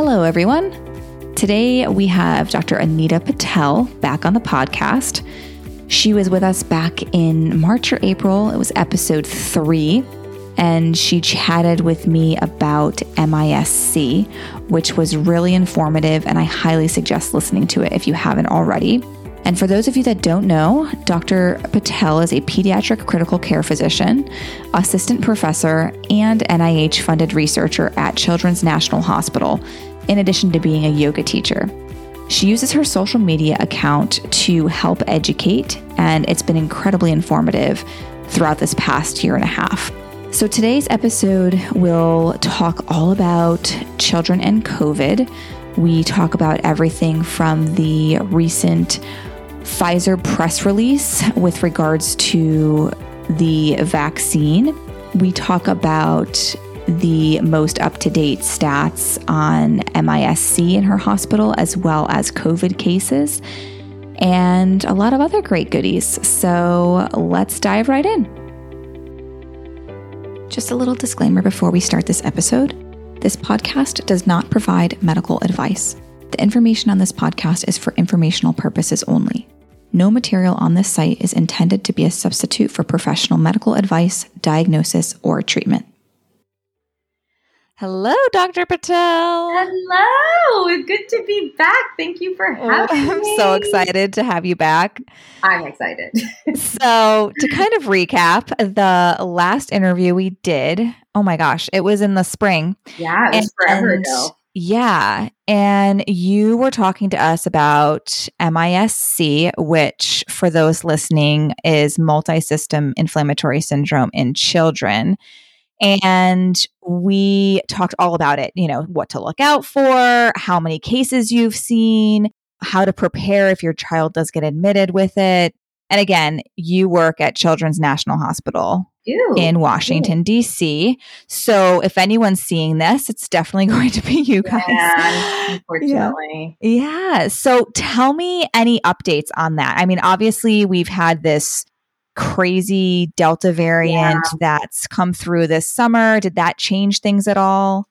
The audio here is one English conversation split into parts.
Hello, everyone. Today we have Dr. Anita Patel back on the podcast. She was with us back in March or April. It was episode three. And she chatted with me about MIS-C, which was really informative. And I highly suggest listening to it if you haven't already. And for those of you that don't know, Dr. Patel is a pediatric critical care physician, assistant professor, and NIH funded researcher at Children's National Hospital, in addition to being a yoga teacher. She uses her social media account to help educate, and it's been incredibly informative throughout this past year and a half. So, today's episode will talk all about children and COVID. We talk about everything from the recent Pfizer press release with regards to the vaccine. We talk about the most up to date stats on MIS-C in her hospital, as well as COVID cases, and a lot of other great goodies. So let's dive right in. Just a little disclaimer before we start this episode this podcast does not provide medical advice. The information on this podcast is for informational purposes only. No material on this site is intended to be a substitute for professional medical advice, diagnosis, or treatment. Hello, Dr. Patel. Hello. Good to be back. Thank you for oh, having I'm me. so excited to have you back. I'm excited. so, to kind of recap, the last interview we did, oh my gosh, it was in the spring. Yeah, it was and, forever ago. Yeah. And you were talking to us about MIS-C, which, for those listening, is multi system inflammatory syndrome in children. And we talked all about it, you know, what to look out for, how many cases you've seen, how to prepare if your child does get admitted with it. And again, you work at Children's National Hospital in Washington, D.C. So if anyone's seeing this, it's definitely going to be you guys. Yeah, unfortunately. Yeah. yeah. So tell me any updates on that. I mean, obviously, we've had this crazy Delta variant yeah. that's come through this summer. Did that change things at all?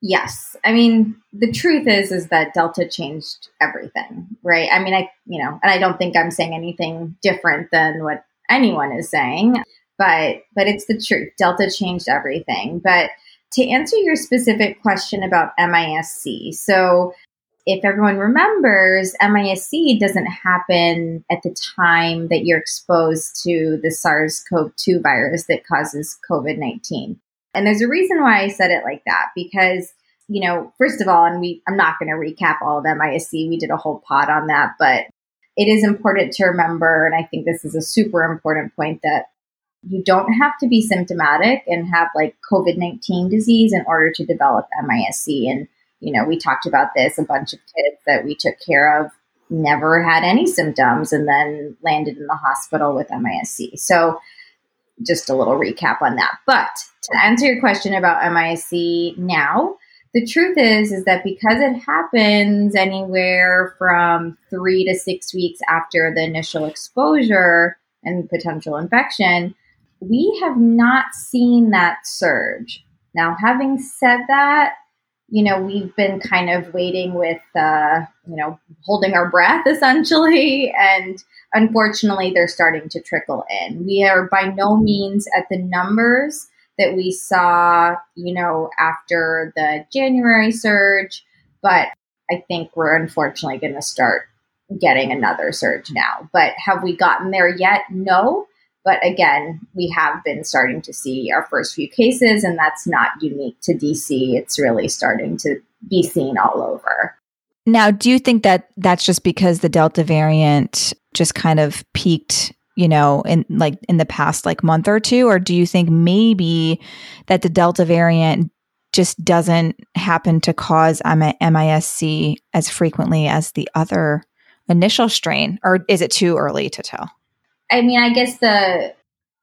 Yes. I mean, the truth is is that Delta changed everything, right? I mean, I, you know, and I don't think I'm saying anything different than what anyone is saying but but it's the truth. Delta changed everything. But to answer your specific question about MIS-C, so if everyone remembers, MIS-C doesn't happen at the time that you're exposed to the SARS-CoV-2 virus that causes COVID-19. And there's a reason why I said it like that because you know, first of all, and we I'm not going to recap all of MIS-C. We did a whole pod on that, but it is important to remember, and I think this is a super important point that you don't have to be symptomatic and have like COVID 19 disease in order to develop MIS-C. And, you know, we talked about this a bunch of kids that we took care of never had any symptoms and then landed in the hospital with MIS-C. So, just a little recap on that. But to answer your question about MIS-C now, the truth is is that because it happens anywhere from 3 to 6 weeks after the initial exposure and potential infection, we have not seen that surge. Now, having said that, you know, we've been kind of waiting with, uh, you know, holding our breath essentially. And unfortunately, they're starting to trickle in. We are by no means at the numbers that we saw, you know, after the January surge, but I think we're unfortunately going to start getting another surge now. But have we gotten there yet? No. But again, we have been starting to see our first few cases, and that's not unique to DC. It's really starting to be seen all over. Now, do you think that that's just because the Delta variant just kind of peaked you know, in like in the past like month or two? Or do you think maybe that the Delta variant just doesn't happen to cause MISC as frequently as the other initial strain? Or is it too early to tell? I mean, I guess the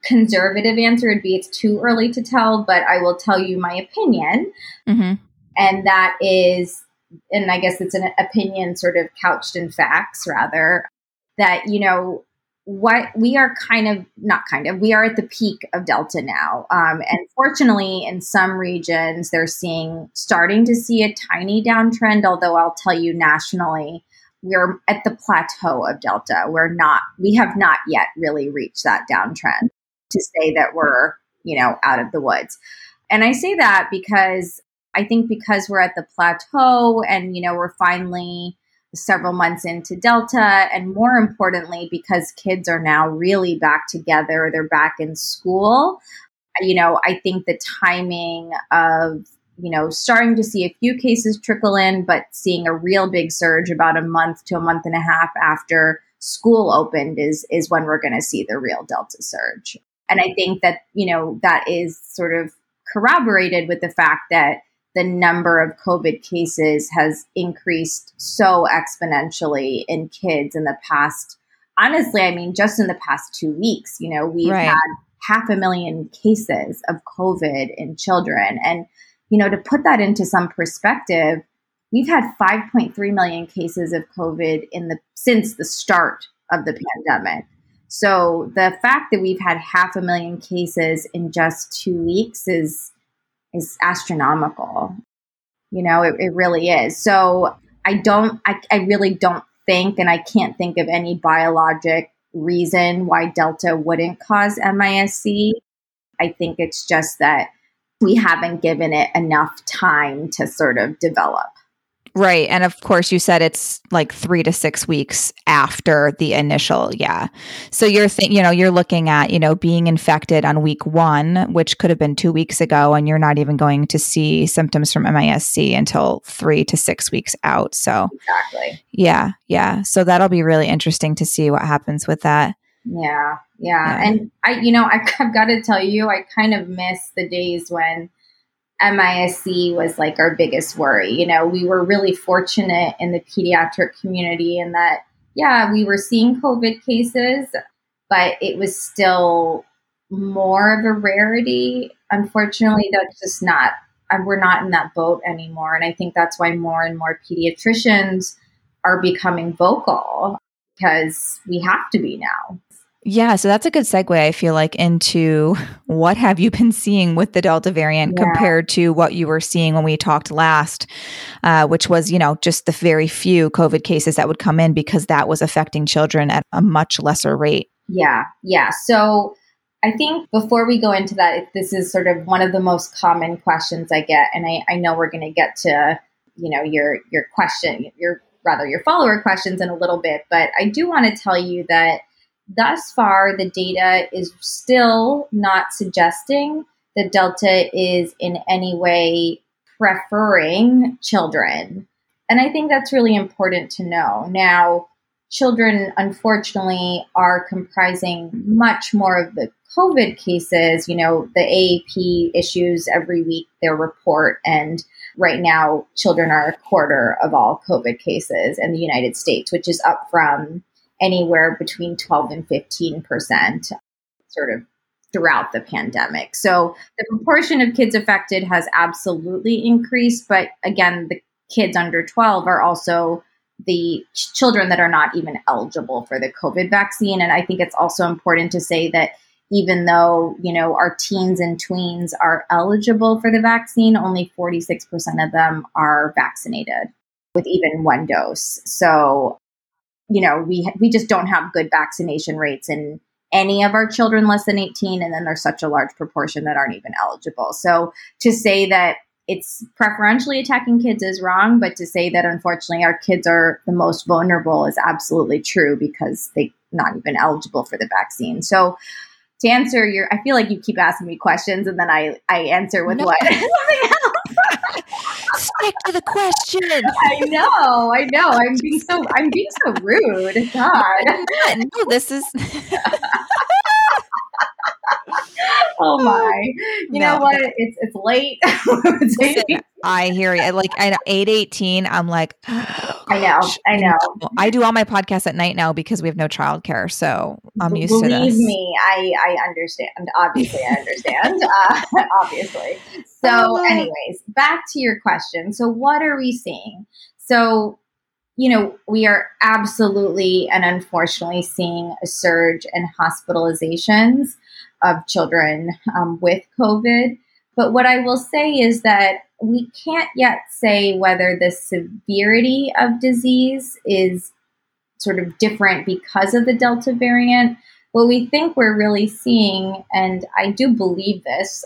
conservative answer would be it's too early to tell, but I will tell you my opinion. Mm-hmm. And that is, and I guess it's an opinion sort of couched in facts rather, that, you know, what we are kind of not kind of we are at the peak of delta now um, and fortunately in some regions they're seeing starting to see a tiny downtrend although i'll tell you nationally we're at the plateau of delta we're not we have not yet really reached that downtrend to say that we're you know out of the woods and i say that because i think because we're at the plateau and you know we're finally several months into Delta, and more importantly, because kids are now really back together, they're back in school. You know, I think the timing of you know, starting to see a few cases trickle in, but seeing a real big surge about a month to a month and a half after school opened is is when we're going to see the real delta surge. And I think that, you know, that is sort of corroborated with the fact that the number of COVID cases has increased so exponentially in kids in the past. Honestly, I mean, just in the past two weeks, you know, we've right. had half a million cases of COVID in children. And, you know, to put that into some perspective, we've had 5.3 million cases of COVID in the since the start of the pandemic. So the fact that we've had half a million cases in just two weeks is is astronomical. You know, it, it really is. So I don't, I, I really don't think, and I can't think of any biologic reason why Delta wouldn't cause MISC. I think it's just that we haven't given it enough time to sort of develop. Right. And of course, you said it's like three to six weeks after the initial. Yeah. So you're thinking, you know, you're looking at, you know, being infected on week one, which could have been two weeks ago, and you're not even going to see symptoms from MISC until three to six weeks out. So, exactly. Yeah. Yeah. So that'll be really interesting to see what happens with that. Yeah. Yeah. yeah. And I, you know, I, I've got to tell you, I kind of miss the days when, MISC was like our biggest worry. You know, we were really fortunate in the pediatric community in that, yeah, we were seeing COVID cases, but it was still more of a rarity. Unfortunately, that's just not, we're not in that boat anymore. And I think that's why more and more pediatricians are becoming vocal because we have to be now. Yeah, so that's a good segue, I feel like, into what have you been seeing with the Delta variant yeah. compared to what you were seeing when we talked last, uh, which was, you know, just the very few COVID cases that would come in because that was affecting children at a much lesser rate. Yeah, yeah. So I think before we go into that, this is sort of one of the most common questions I get, and I, I know we're going to get to, you know, your your question, your rather your follower questions in a little bit, but I do want to tell you that thus far, the data is still not suggesting that Delta is in any way preferring children. And I think that's really important to know. Now, children, unfortunately, are comprising much more of the COVID cases. You know, the AAP issues every week their report, and right now, children are a quarter of all COVID cases in the United States, which is up from anywhere between 12 and 15 percent sort of throughout the pandemic. So the proportion of kids affected has absolutely increased, but again, the kids under 12 are also the children that are not even eligible for the COVID vaccine. And I think it's also important to say that even though, you know, our teens and tweens are eligible for the vaccine, only 46% of them are vaccinated with even one dose. So you know, we we just don't have good vaccination rates in any of our children less than 18 and then there's such a large proportion that aren't even eligible. So to say that it's preferentially attacking kids is wrong, but to say that unfortunately our kids are the most vulnerable is absolutely true because they're not even eligible for the vaccine. So to answer your, I feel like you keep asking me questions and then I, I answer with no. what? Stick to the question. I know, I know. I'm being so I'm being so rude. God. No, this is oh my. You No, know what? It's it's late. Listen, I hear you. Like at eight eighteen, I'm like, I know. I know. I do all my podcasts at night now because we have no childcare, so I'm used to Believe me, I I understand. Obviously, I understand. uh, obviously. So, Oh. anyways, back to your question. So, what are we seeing? So, you know, we are absolutely and unfortunately seeing a surge in hospitalizations of children um, with COVID. But what I will say is that we can't yet say whether the severity of disease is sort of different because of the Delta variant. What we think we're really seeing, and I do believe this,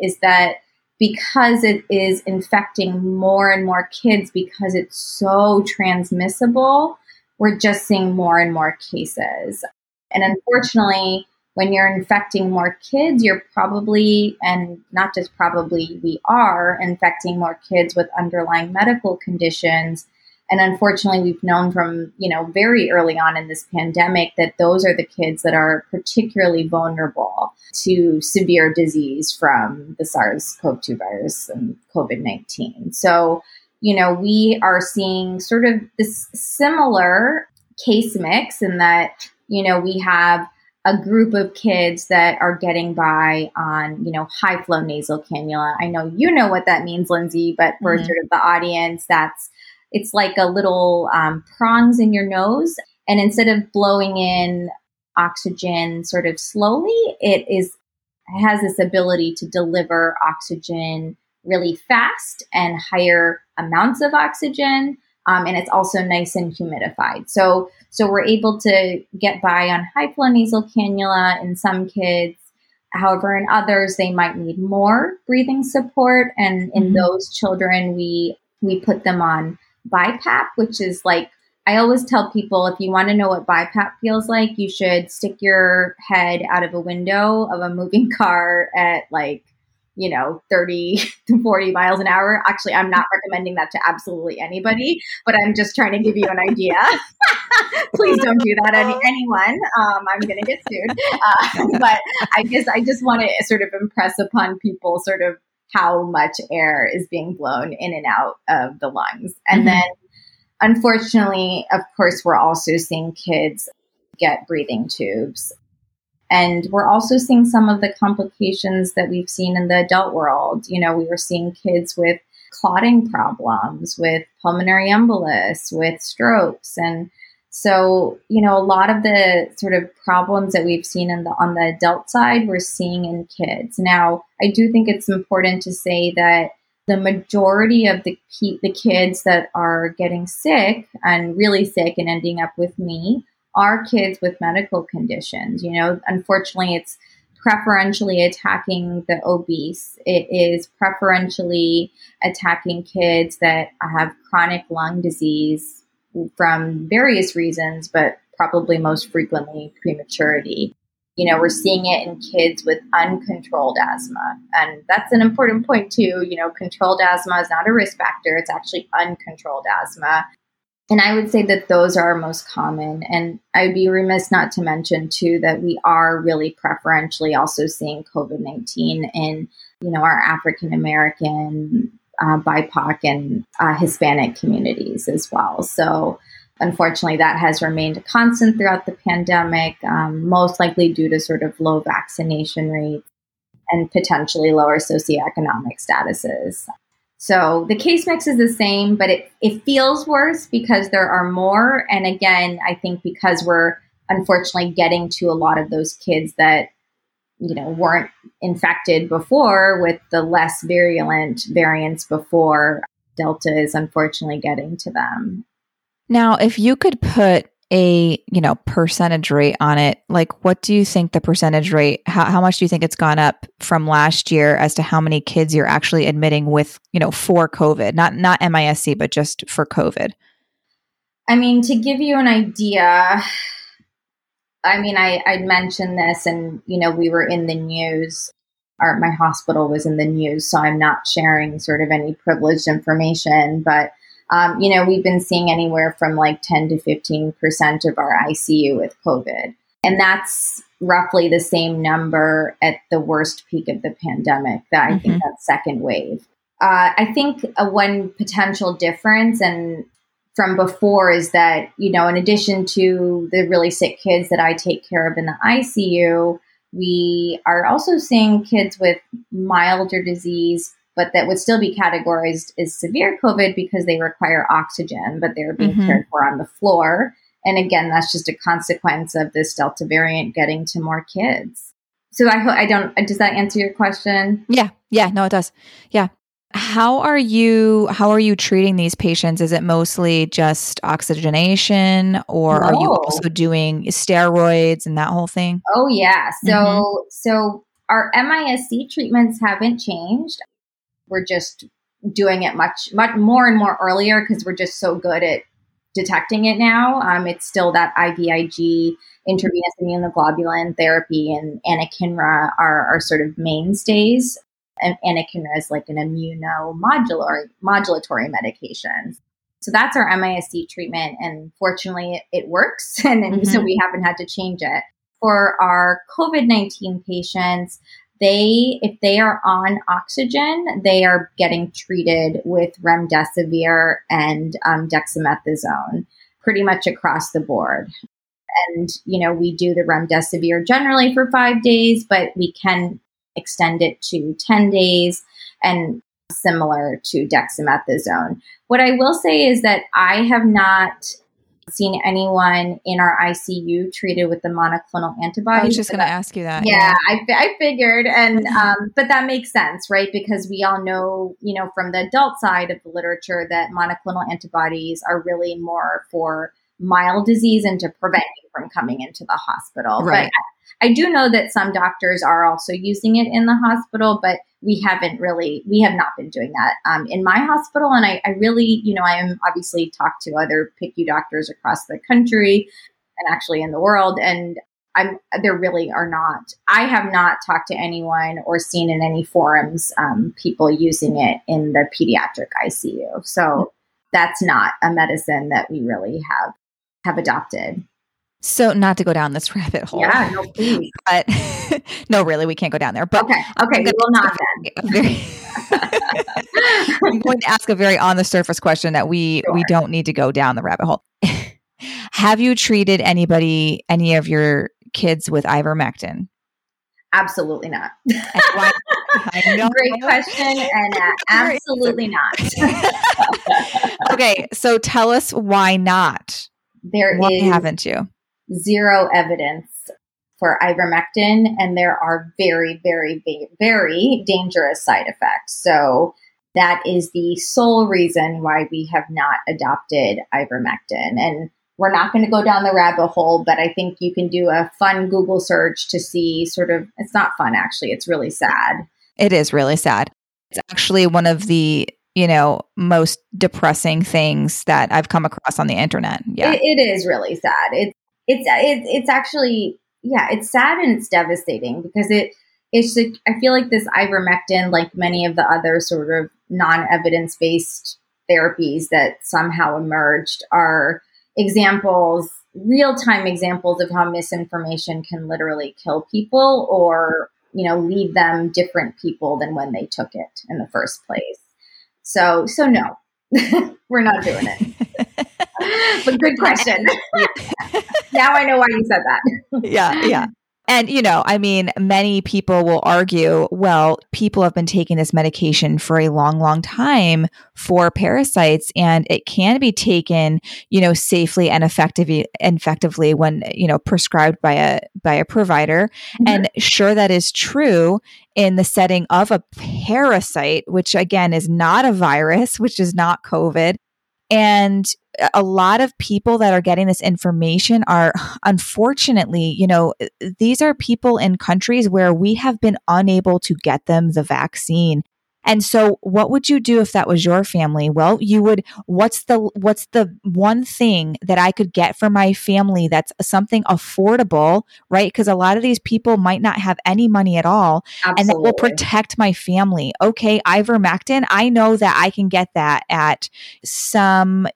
is that because it is infecting more and more kids because it's so transmissible, we're just seeing more and more cases. And unfortunately, when you're infecting more kids, you're probably, and not just probably, we are infecting more kids with underlying medical conditions. And unfortunately, we've known from, you know, very early on in this pandemic that those are the kids that are particularly vulnerable to severe disease from the SARS CoV 2 virus and COVID 19. So, you know, we are seeing sort of this similar case mix in that, you know, we have a group of kids that are getting by on, you know, high flow nasal cannula. I know you know what that means, Lindsay, but for Mhm. sort of the audience, that's it's like a little um, prongs in your nose, and instead of blowing in oxygen sort of slowly, it is it has this ability to deliver oxygen really fast and higher amounts of oxygen. Um, and it's also nice and humidified. So, so we're able to get by on high flow nasal cannula in some kids. However, in others, they might need more breathing support. And in Mhm. those children, we we put them on BiPAP, which is like I always tell people if you want to know what BiPAP feels like, you should stick your head out of a window of a moving car at like, you know, 30 to 40 miles an hour. Actually, I'm not recommending that to absolutely anybody, but I'm just trying to give you an idea. Please don't do that, any, anyone. Um, I'm going to get sued. Uh, but I guess I just want to sort of impress upon people sort of how much air is being blown in and out of the lungs. And Mhm. then unfortunately, of course, we're also seeing kids get breathing tubes. And we're also seeing some of the complications that we've seen in the adult world. You know, we were seeing kids with clotting problems, with pulmonary embolus, with strokes. And so, you know, a lot of the sort of problems that we've seen in the, on the adult side, we're seeing in kids. Now, I do think it's important to say that the majority of the the kids that are getting sick and really sick and ending up with me are kids with medical conditions. You know, unfortunately, it's preferentially attacking the obese. It is preferentially attacking kids that have chronic lung disease from various reasons, but probably most frequently prematurity. You know, we're seeing it in kids with uncontrolled asthma. And that's an important point, too. You know, controlled asthma is not a risk factor, it's actually uncontrolled asthma. And I would say that those are most common. And I'd be remiss not to mention, too, that we are really preferentially also seeing COVID 19 in, you know, our African American, uh, BIPOC, and uh, Hispanic communities as well. So, unfortunately, that has remained a constant throughout the pandemic, um, most likely due to sort of low vaccination rates and potentially lower socioeconomic statuses. So the case mix is the same, but it, it feels worse because there are more. And again, I think because we're unfortunately getting to a lot of those kids that you know weren't infected before with the less virulent variants before delta is unfortunately getting to them Now, if you could put a, you know, percentage rate on it, like what do you think the percentage rate, how, how much do you think it's gone up from last year as to how many kids you're actually admitting with, you know, for COVID, not, not MISC, but just for COVID? I mean, to give you an idea, I mean, I, I mentioned this and, you know, we were in the news. or my hospital was in the news, so I'm not sharing sort of any privileged information. But um, you know, we've been seeing anywhere from like 10 to 15 percent of our ICU with COVID, and that's roughly the same number at the worst peak of the pandemic. That I mm-hmm. think that second wave. Uh, I think uh, one potential difference and from before is that you know, in addition to the really sick kids that I take care of in the ICU we are also seeing kids with milder disease, but that would still be categorized as severe COVID because they require oxygen, but they're being mm-hmm. cared for on the floor. And again, that's just a consequence of this Delta variant getting to more kids. So I hope I don't. Does that answer your question? Yeah, yeah, no, it does. Yeah, how are you how are you treating these patients? Is it mostly just oxygenation or no. are you also doing steroids and that whole thing? Oh yeah. So mm-hmm. so our MISC treatments haven't changed. We're just doing it much much more and more earlier because we're just so good at detecting it now. Um, it's still that IVIG intravenous immunoglobulin therapy and anakinra are, are sort of mainstays and anakinra is like an immunomodulatory modulatory medication. So that's our MISC treatment, and fortunately, it, it works, and, mm-hmm. so we haven't had to change it. For our COVID nineteen patients, they if they are on oxygen, they are getting treated with remdesivir and um, dexamethasone, pretty much across the board. And you know, we do the remdesivir generally for five days, but we can extend it to 10 days and similar to dexamethasone. What I will say is that I have not seen anyone in our ICU treated with the monoclonal antibodies. I was just going to ask you that. Yeah, yeah. I, I figured, and um, but that makes sense, right? Because we all know, you know, from the adult side of the literature, that monoclonal antibodies are really more for mild disease and to prevent you from coming into the hospital. Right. But I do know that some doctors are also using it in the hospital, but we haven't really, we have not been doing that um, in my hospital. And I, I really, you know, I am obviously talked to other PICU doctors across the country and actually in the world. And I'm, there really are not, I have not talked to anyone or seen in any forums um, people using it in the pediatric ICU. So that's not a medicine that we really have have adopted. So, not to go down this rabbit hole. Yeah, no, please. But no, really, we can't go down there. But okay, okay, we will not then. I'm going to ask a very on the surface question that we sure. we don't need to go down the rabbit hole. Have you treated anybody, any of your kids with ivermectin? Absolutely not. Why, Great question, and uh, absolutely not. okay, so tell us why not. There why is, haven't you? Zero evidence for ivermectin, and there are very, very, very dangerous side effects. So that is the sole reason why we have not adopted ivermectin. And we're not going to go down the rabbit hole, but I think you can do a fun Google search to see sort of, it's not fun actually, it's really sad. It is really sad. It's actually one of the you know most depressing things that I've come across on the internet. Yeah, it, it is really sad. It's it's it, it's actually yeah, it's sad and it's devastating because it it's I feel like this ivermectin, like many of the other sort of non evidence based therapies that somehow emerged, are examples, real time examples of how misinformation can literally kill people or you know leave them different people than when they took it in the first place. So so no, we're not doing it. but good question. now I know why you said that. yeah, yeah. And, you know, I mean, many people will argue, well, people have been taking this medication for a long, long time for parasites, and it can be taken, you know, safely and effectively, effectively when, you know, prescribed by a by a provider. Mm-hmm. And sure, that is true in the setting of a parasite, which again is not a virus, which is not COVID. And a lot of people that are getting this information are unfortunately, you know, these are people in countries where we have been unable to get them the vaccine. And so what would you do if that was your family? Well, you would what's the what's the one thing that I could get for my family that's something affordable, right? Because a lot of these people might not have any money at all Absolutely. and that will protect my family. Okay, ivermectin, I know that I can get that at some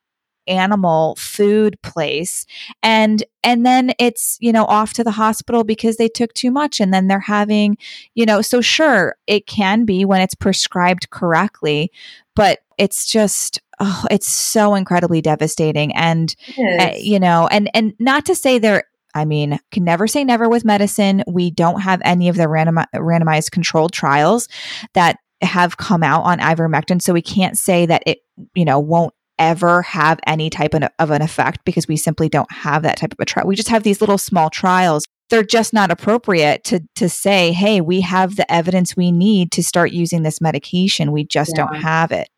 animal food place and and then it's you know off to the hospital because they took too much and then they're having you know so sure it can be when it's prescribed correctly but it's just oh it's so incredibly devastating and uh, you know and and not to say there I mean, can never say never with medicine. We don't have any of the random, randomized controlled trials that have come out on ivermectin. So we can't say that it, you know, won't ever have any type of an effect because we simply don't have that type of a trial. We just have these little small trials. They're just not appropriate to to say, "Hey, we have the evidence we need to start using this medication. We just yeah. don't have it."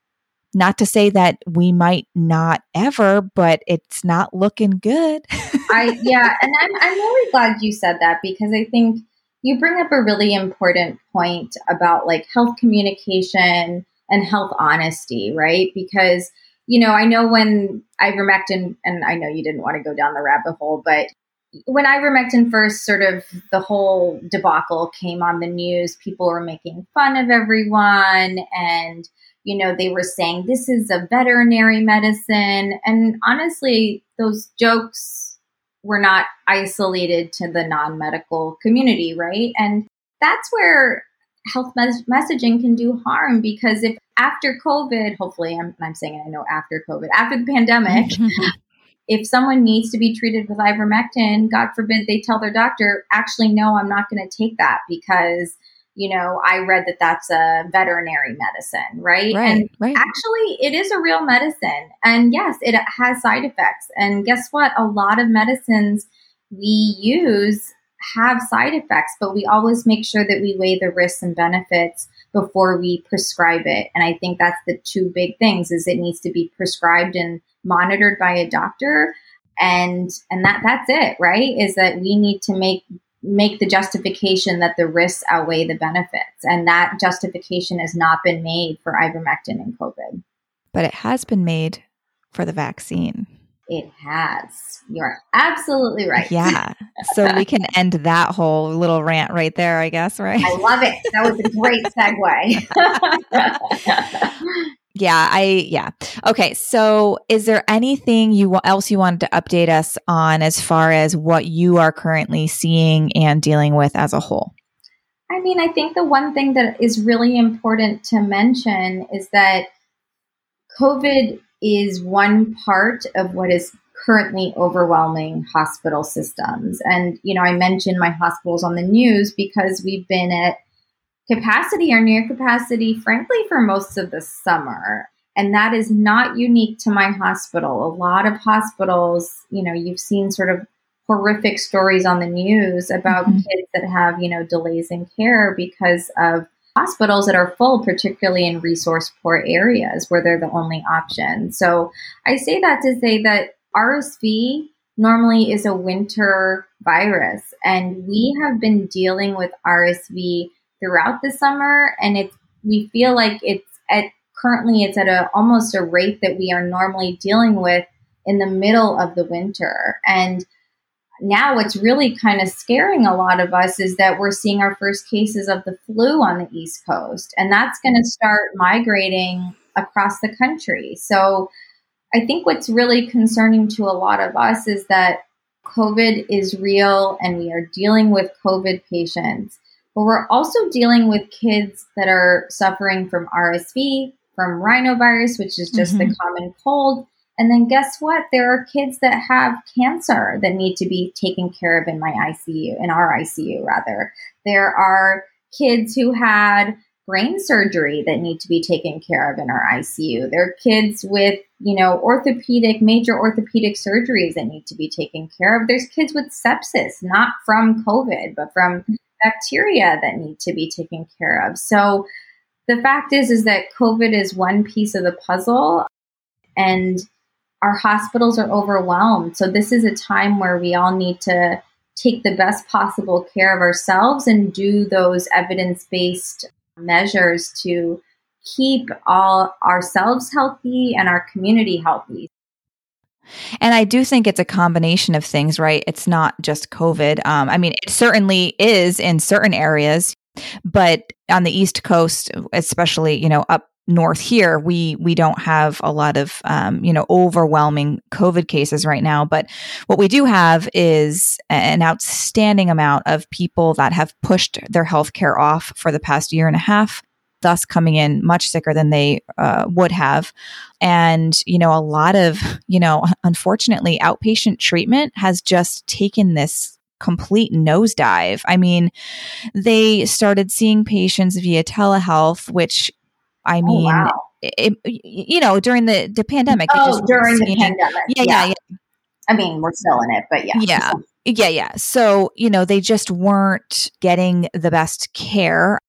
Not to say that we might not ever, but it's not looking good. I yeah, and I'm I'm really glad you said that because I think you bring up a really important point about like health communication and health honesty, right? Because you know, I know when ivermectin, and I know you didn't want to go down the rabbit hole, but when ivermectin first sort of the whole debacle came on the news, people were making fun of everyone and you know they were saying this is a veterinary medicine and honestly those jokes were not isolated to the non-medical community right? And that's where health mes- messaging can do harm because if after COVID, hopefully, I'm, I'm saying I know after COVID, after the pandemic, if someone needs to be treated with ivermectin, God forbid they tell their doctor, actually, no, I'm not going to take that because, you know, I read that that's a veterinary medicine, right? right and right. actually, it is a real medicine. And yes, it has side effects. And guess what? A lot of medicines we use have side effects, but we always make sure that we weigh the risks and benefits before we prescribe it. And I think that's the two big things is it needs to be prescribed and monitored by a doctor and and that that's it, right? Is that we need to make make the justification that the risks outweigh the benefits. And that justification has not been made for ivermectin and COVID. But it has been made for the vaccine. It has. You're absolutely right. Yeah. So we can end that whole little rant right there, I guess, right? I love it. That was a great segue. yeah, I yeah. Okay, so is there anything you else you wanted to update us on as far as what you are currently seeing and dealing with as a whole? I mean, I think the one thing that is really important to mention is that COVID is one part of what is currently overwhelming hospital systems. And, you know, I mentioned my hospitals on the news because we've been at capacity or near capacity, frankly, for most of the summer. And that is not unique to my hospital. A lot of hospitals, you know, you've seen sort of horrific stories on the news about mm-hmm. kids that have, you know, delays in care because of hospitals that are full, particularly in resource poor areas where they're the only option. So I say that to say that RSV normally is a winter virus, and we have been dealing with RSV throughout the summer, and it's we feel like it's at currently it's at a almost a rate that we are normally dealing with in the middle of the winter and now what's really kind of scaring a lot of us is that we're seeing our first cases of the flu on the East Coast, and that's going to start migrating across the country. So I think what's really concerning to a lot of us is that COVID is real and we are dealing with COVID patients, but we're also dealing with kids that are suffering from RSV, from rhinovirus, which is just mm-hmm. the common cold, and then guess what? There are kids that have cancer that need to be taken care of in my ICU, in our ICU rather. There are kids who had brain surgery that need to be taken care of in our ICU. There are kids with, you know, orthopedic, major orthopedic surgeries that need to be taken care of. There's kids with sepsis, not from COVID, but from bacteria that need to be taken care of. So the fact is, is that COVID is one piece of the puzzle. And our hospitals are overwhelmed. So this is a time where we all need to take the best possible care of ourselves and do those evidence based measures to keep all ourselves healthy and our community healthy. And I do think it's a combination of things, right? It's not just COVID. Um, I mean, it certainly is in certain areas, but on the East Coast, especially, you know, up north here, we we don't have a lot of um, you know overwhelming COVID cases right now. But what we do have is an outstanding amount of people that have pushed their health care off for the past year and a half thus coming in much sicker than they uh, would have. And, you know, a lot of, you know, unfortunately, outpatient treatment has just taken this complete nosedive. I mean, they started seeing patients via telehealth, which I oh, mean, oh, wow. it, you know, during the, the pandemic. Oh, during the pandemic. Yeah, yeah, yeah, yeah. I mean, we're still in it, but yeah. Yeah. Yeah, yeah. So, you know, they just weren't getting the best care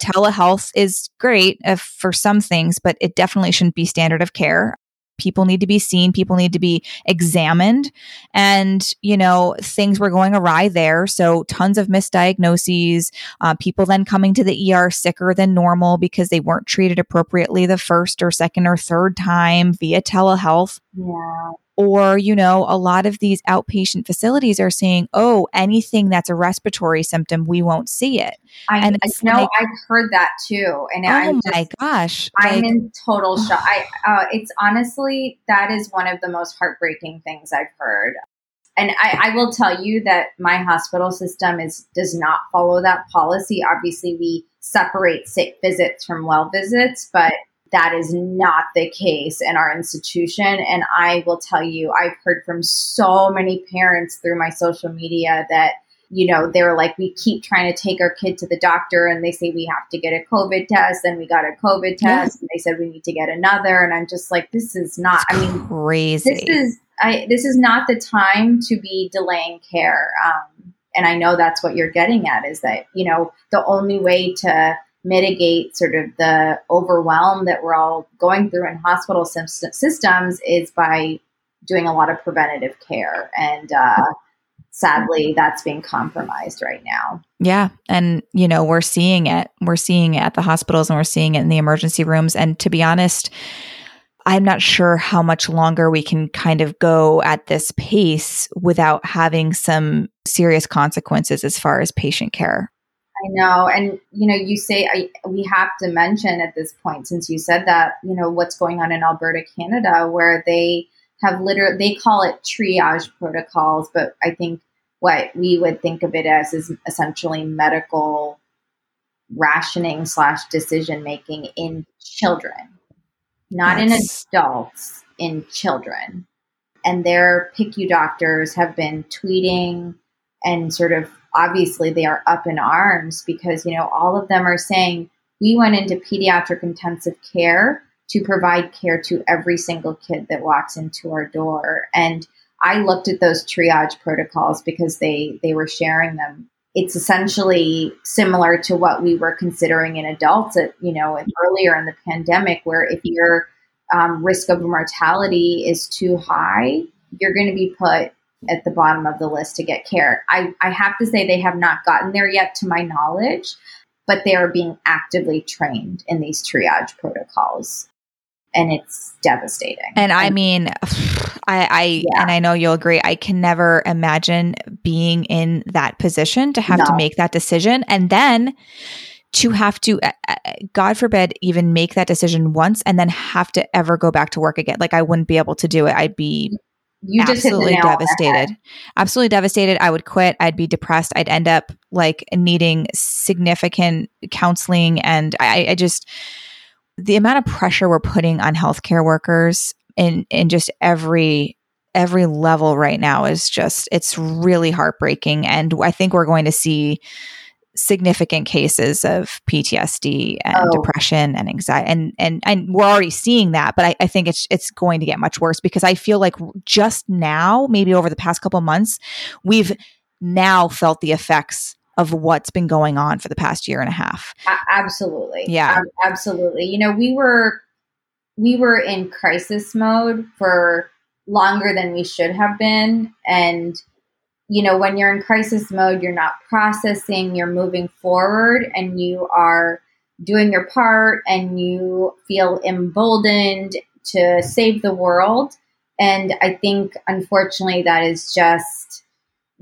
telehealth is great if, for some things, but it definitely shouldn't be standard of care. People need to be seen, people need to be examined. And, you know, things were going awry there. So, tons of misdiagnoses, uh, people then coming to the ER sicker than normal because they weren't treated appropriately the first or second or third time via telehealth. Yeah or you know a lot of these outpatient facilities are saying oh anything that's a respiratory symptom we won't see it I, and I know like, I've heard that too, and oh I'm my gosh, I'm like, in total shock. I, uh, it's honestly that is one of the most heartbreaking things I've heard, and I, I will tell you that my hospital system is does not follow that policy. Obviously, we separate sick visits from well visits, but that is not the case in our institution. And I will tell you, I've heard from so many parents through my social media that, you know, they're like, we keep trying to take our kid to the doctor and they say we have to get a COVID test. And we got a COVID test and they said we need to get another. And I'm just like, this is not, it's I mean, crazy. This is, I, this is not the time to be delaying care. Um, and I know that's what you're getting at is that, you know, the only way to, mitigate sort of the overwhelm that we're all going through in hospital systems is by doing a lot of preventative care. And uh, sadly, that's being compromised right now. Yeah. And, you know, we're seeing it. We're seeing it at the hospitals and we're seeing it in the emergency rooms. And to be honest, I'm not sure how much longer we can kind of go at this pace without having some serious consequences as far as patient care. I know. And, you know, you say I, we have to mention at this point, since you said that, you know, what's going on in Alberta, Canada, where they have literally, they call it triage protocols, but I think what we would think of it as is essentially medical rationing slash decision making in children, not yes. in adults, in children. And their PICU doctors have been tweeting and sort of obviously they are up in arms because you know all of them are saying we went into pediatric intensive care to provide care to every single kid that walks into our door. And i looked at those triage protocols because they they were sharing them. It's essentially similar to what we were considering in adults at you know earlier in the pandemic where if your um, risk of mortality is too high you're going to be put at the bottom of the list to get care. I, I have to say they have not gotten there yet to my knowledge, but they are being actively trained in these triage protocols. And it's devastating. And I mean, I, I yeah. and I know you'll agree. I can never imagine being in that position to have no. to make that decision, and then to have to, uh, uh, God forbid, even make that decision once, and then have to ever go back to work again. Like I wouldn't be able to do it. I'd be you just absolutely devastated. absolutely devastated. I would quit. I'd be depressed. I'd end up like needing significant counseling and I, I, just the amount of pressure we're putting on healthcare workers in in just every every level right now is just it's really heartbreaking and i think we're going to see significant cases of PTSD and oh. depression and anxiety and and and we're already seeing that but I, I, think it's it's going to get much worse because I feel like just now maybe over the past couple months we've now felt the effects of what's been going on for the past year and a half. absolutely. Yeah. absolutely. You know, we were we were in crisis mode for longer than we should have been and you know, when you're in crisis mode, you're not processing, you're moving forward, and you are doing your part and you feel emboldened to save the world. And I think, unfortunately, that is just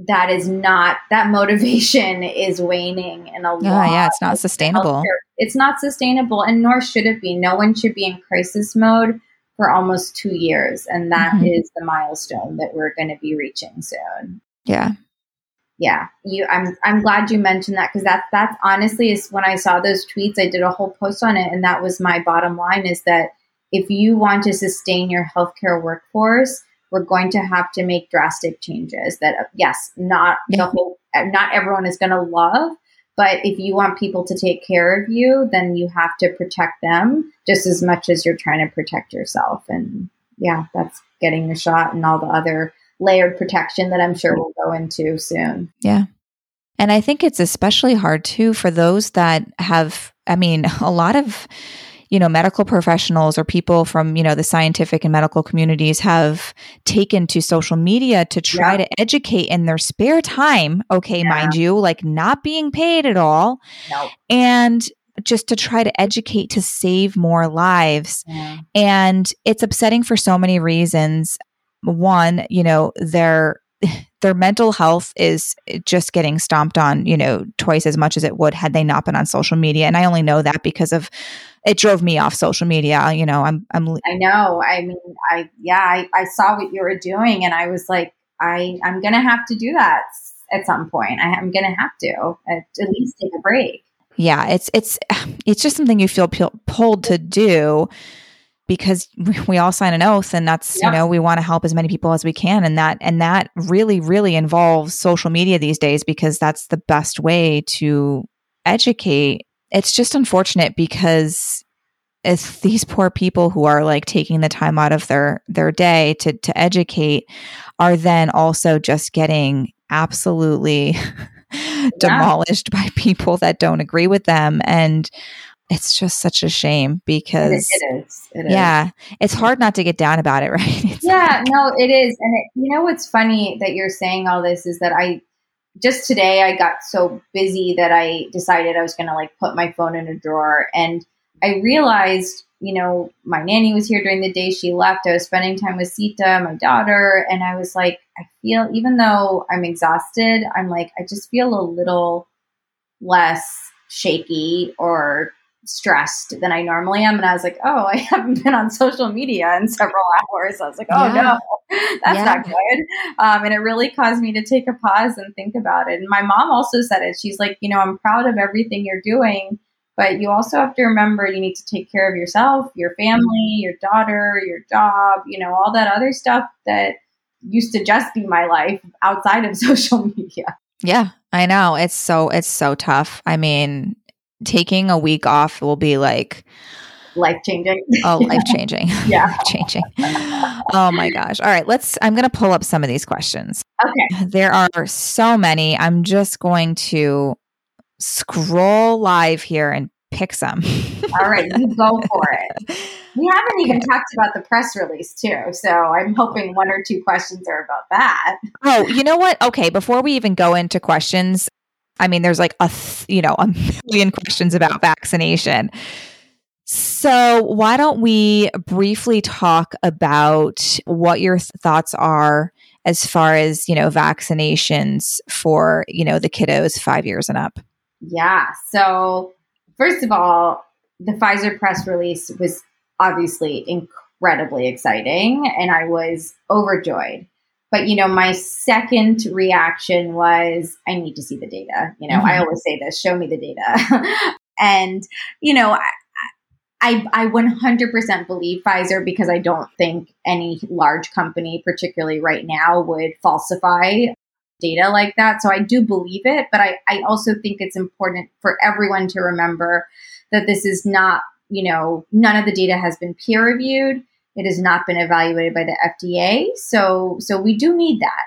that is not that motivation is waning in a lot. Yeah, yeah, it's not sustainable. It's not sustainable, and nor should it be. No one should be in crisis mode for almost two years, and that mm-hmm. is the milestone that we're going to be reaching soon. Yeah, yeah. You, I'm I'm glad you mentioned that because that that's honestly is when I saw those tweets, I did a whole post on it, and that was my bottom line is that if you want to sustain your healthcare workforce, we're going to have to make drastic changes that yes, not yeah. the whole not everyone is going to love, but if you want people to take care of you, then you have to protect them just as much as you're trying to protect yourself. And yeah, that's getting the shot and all the other layered protection that I'm sure we'll go into soon. Yeah. And I think it's especially hard too for those that have, I mean, a lot of you know, medical professionals or people from, you know, the scientific and medical communities have taken to social media to try yeah. to educate in their spare time. Okay, yeah. mind you, like not being paid at all. Nope. And just to try to educate to save more lives. Yeah. And it's upsetting for so many reasons. One, you know, they're their mental health is just getting stomped on, you know, twice as much as it would had they not been on social media. And I only know that because of it drove me off social media. You know, I'm, I'm, I know. I mean, I, yeah, I, I saw what you were doing and I was like, I, I'm going to have to do that at some point. I, am going to have to at, at least take a break. Yeah. It's, it's, it's just something you feel pulled to do because we all sign an oath and that's yeah. you know we want to help as many people as we can and that and that really really involves social media these days because that's the best way to educate it's just unfortunate because it's these poor people who are like taking the time out of their their day to to educate are then also just getting absolutely yeah. demolished by people that don't agree with them and it's just such a shame because it is, it is, it is. yeah it's hard not to get down about it right it's yeah like, no it is and it, you know what's funny that you're saying all this is that i just today I got so busy that I decided I was going to like put my phone in a drawer and I realized, you know, my nanny was here during the day. She left. I was spending time with Sita, my daughter, and I was like, I feel even though I'm exhausted, I'm like I just feel a little less shaky or stressed than I normally am. And I was like, oh, I haven't been on social media in several hours. I was like, oh yeah. no, that's yeah. not good. Um, and it really caused me to take a pause and think about it. And my mom also said it. She's like, you know, I'm proud of everything you're doing, but you also have to remember you need to take care of yourself, your family, your daughter, your job, you know, all that other stuff that used to just be my life outside of social media. Yeah, I know. It's so it's so tough. I mean, taking a week off will be like life changing. oh, life changing. yeah. changing. Oh my gosh. All right, let's I'm going to pull up some of these questions. Okay. There are so many. I'm just going to scroll live here and pick some. All right, you go for it. We haven't even talked about the press release too, so I'm hoping one or two questions are about that. Oh, you know what? Okay, before we even go into questions, I mean, there's like a, th- you know, a million questions about vaccination. So, why don't we briefly talk about what your th- thoughts are as far as, you know, vaccinations for, you know, the kiddos 5 years and up? Yeah. So, first of all, the Pfizer press release was obviously incredibly exciting and I was overjoyed. But you know, my second reaction was, I need to see the data. You know, mm-hmm. I always say this: show me the data. and you know, I, I, I 100% believe Pfizer because I don't think any large company, particularly right now, would falsify data like that. So I do believe it, but I, I also think it's important for everyone to remember that this is not, you know, none of the data has been peer reviewed. It has not been evaluated by the FDA. So, so we do need that.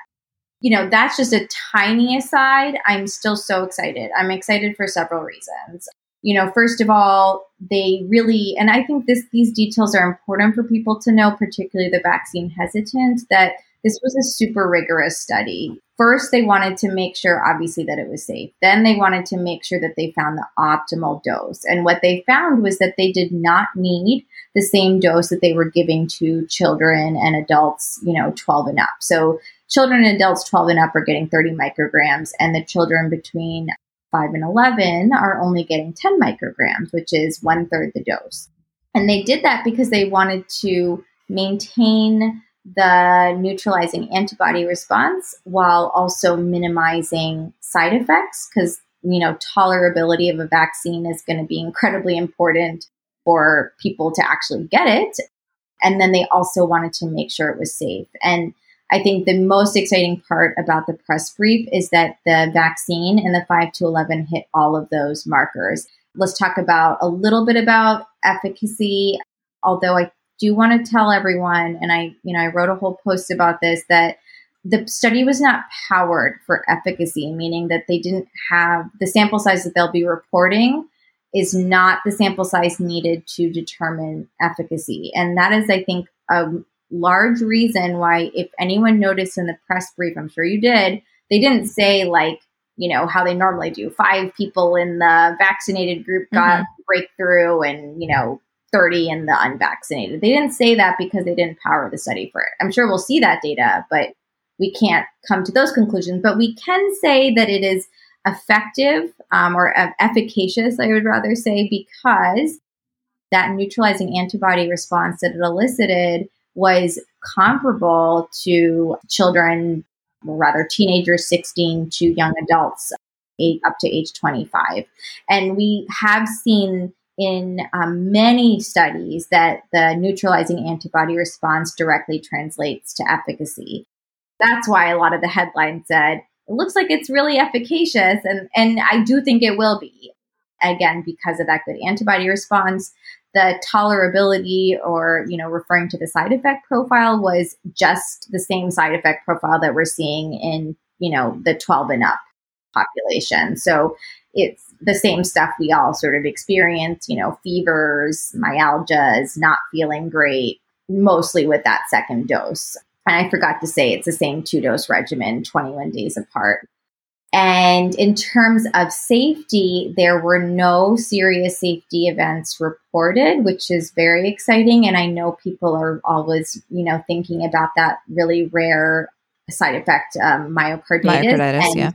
You know, that's just a tiny aside. I'm still so excited. I'm excited for several reasons. You know, first of all, they really, and I think this, these details are important for people to know, particularly the vaccine hesitant, that this was a super rigorous study. First, they wanted to make sure, obviously, that it was safe. Then they wanted to make sure that they found the optimal dose. And what they found was that they did not need the same dose that they were giving to children and adults, you know, 12 and up. So children and adults 12 and up are getting 30 micrograms, and the children between 5 and 11 are only getting 10 micrograms, which is one third the dose. And they did that because they wanted to maintain the neutralizing antibody response while also minimizing side effects because you know tolerability of a vaccine is going to be incredibly important for people to actually get it. And then they also wanted to make sure it was safe. And i think the most exciting part about the press brief is that the vaccine and the 5 to 11 hit all of those markers. Let's talk about a little bit about efficacy. Although i do want to tell everyone, and I, you know, I wrote a whole post about this that the study was not powered for efficacy, meaning that they didn't have the sample size that they'll be reporting is not the sample size needed to determine efficacy. And that is, I think, a large reason why, if anyone noticed in the press brief, I'm sure you did, they didn't say, like, you know, how they normally do. Five people in the vaccinated group got mm-hmm. breakthrough and, you know, 30 in the unvaccinated. They didn't say that because they didn't power the study for it. I'm sure we'll see that data, but we can't come to those conclusions. But we can say that it is effective um, or efficacious, I would rather say, because that neutralizing antibody response that it elicited was comparable to children, or rather teenagers 16 to young adults eight, up to age 25. And we have seen in um, many studies that the neutralizing antibody response directly translates to efficacy. That's why a lot of the headlines said it looks like it's really efficacious, and and I do think it will be. Again, because of that good antibody response, the tolerability or you know referring to the side effect profile was just the same side effect profile that we're seeing in you know the 12 and up population. So it's the same stuff we all sort of experience, you know, fevers, myalgias, not feeling great, mostly with that second dose. And I forgot to say it's the same two dose regimen, 21 days apart. And in terms of safety, there were no serious safety events reported, which is very exciting. And I know people are always, you know, thinking about that really rare side effect, um, myocarditis. Myocarditis, and yeah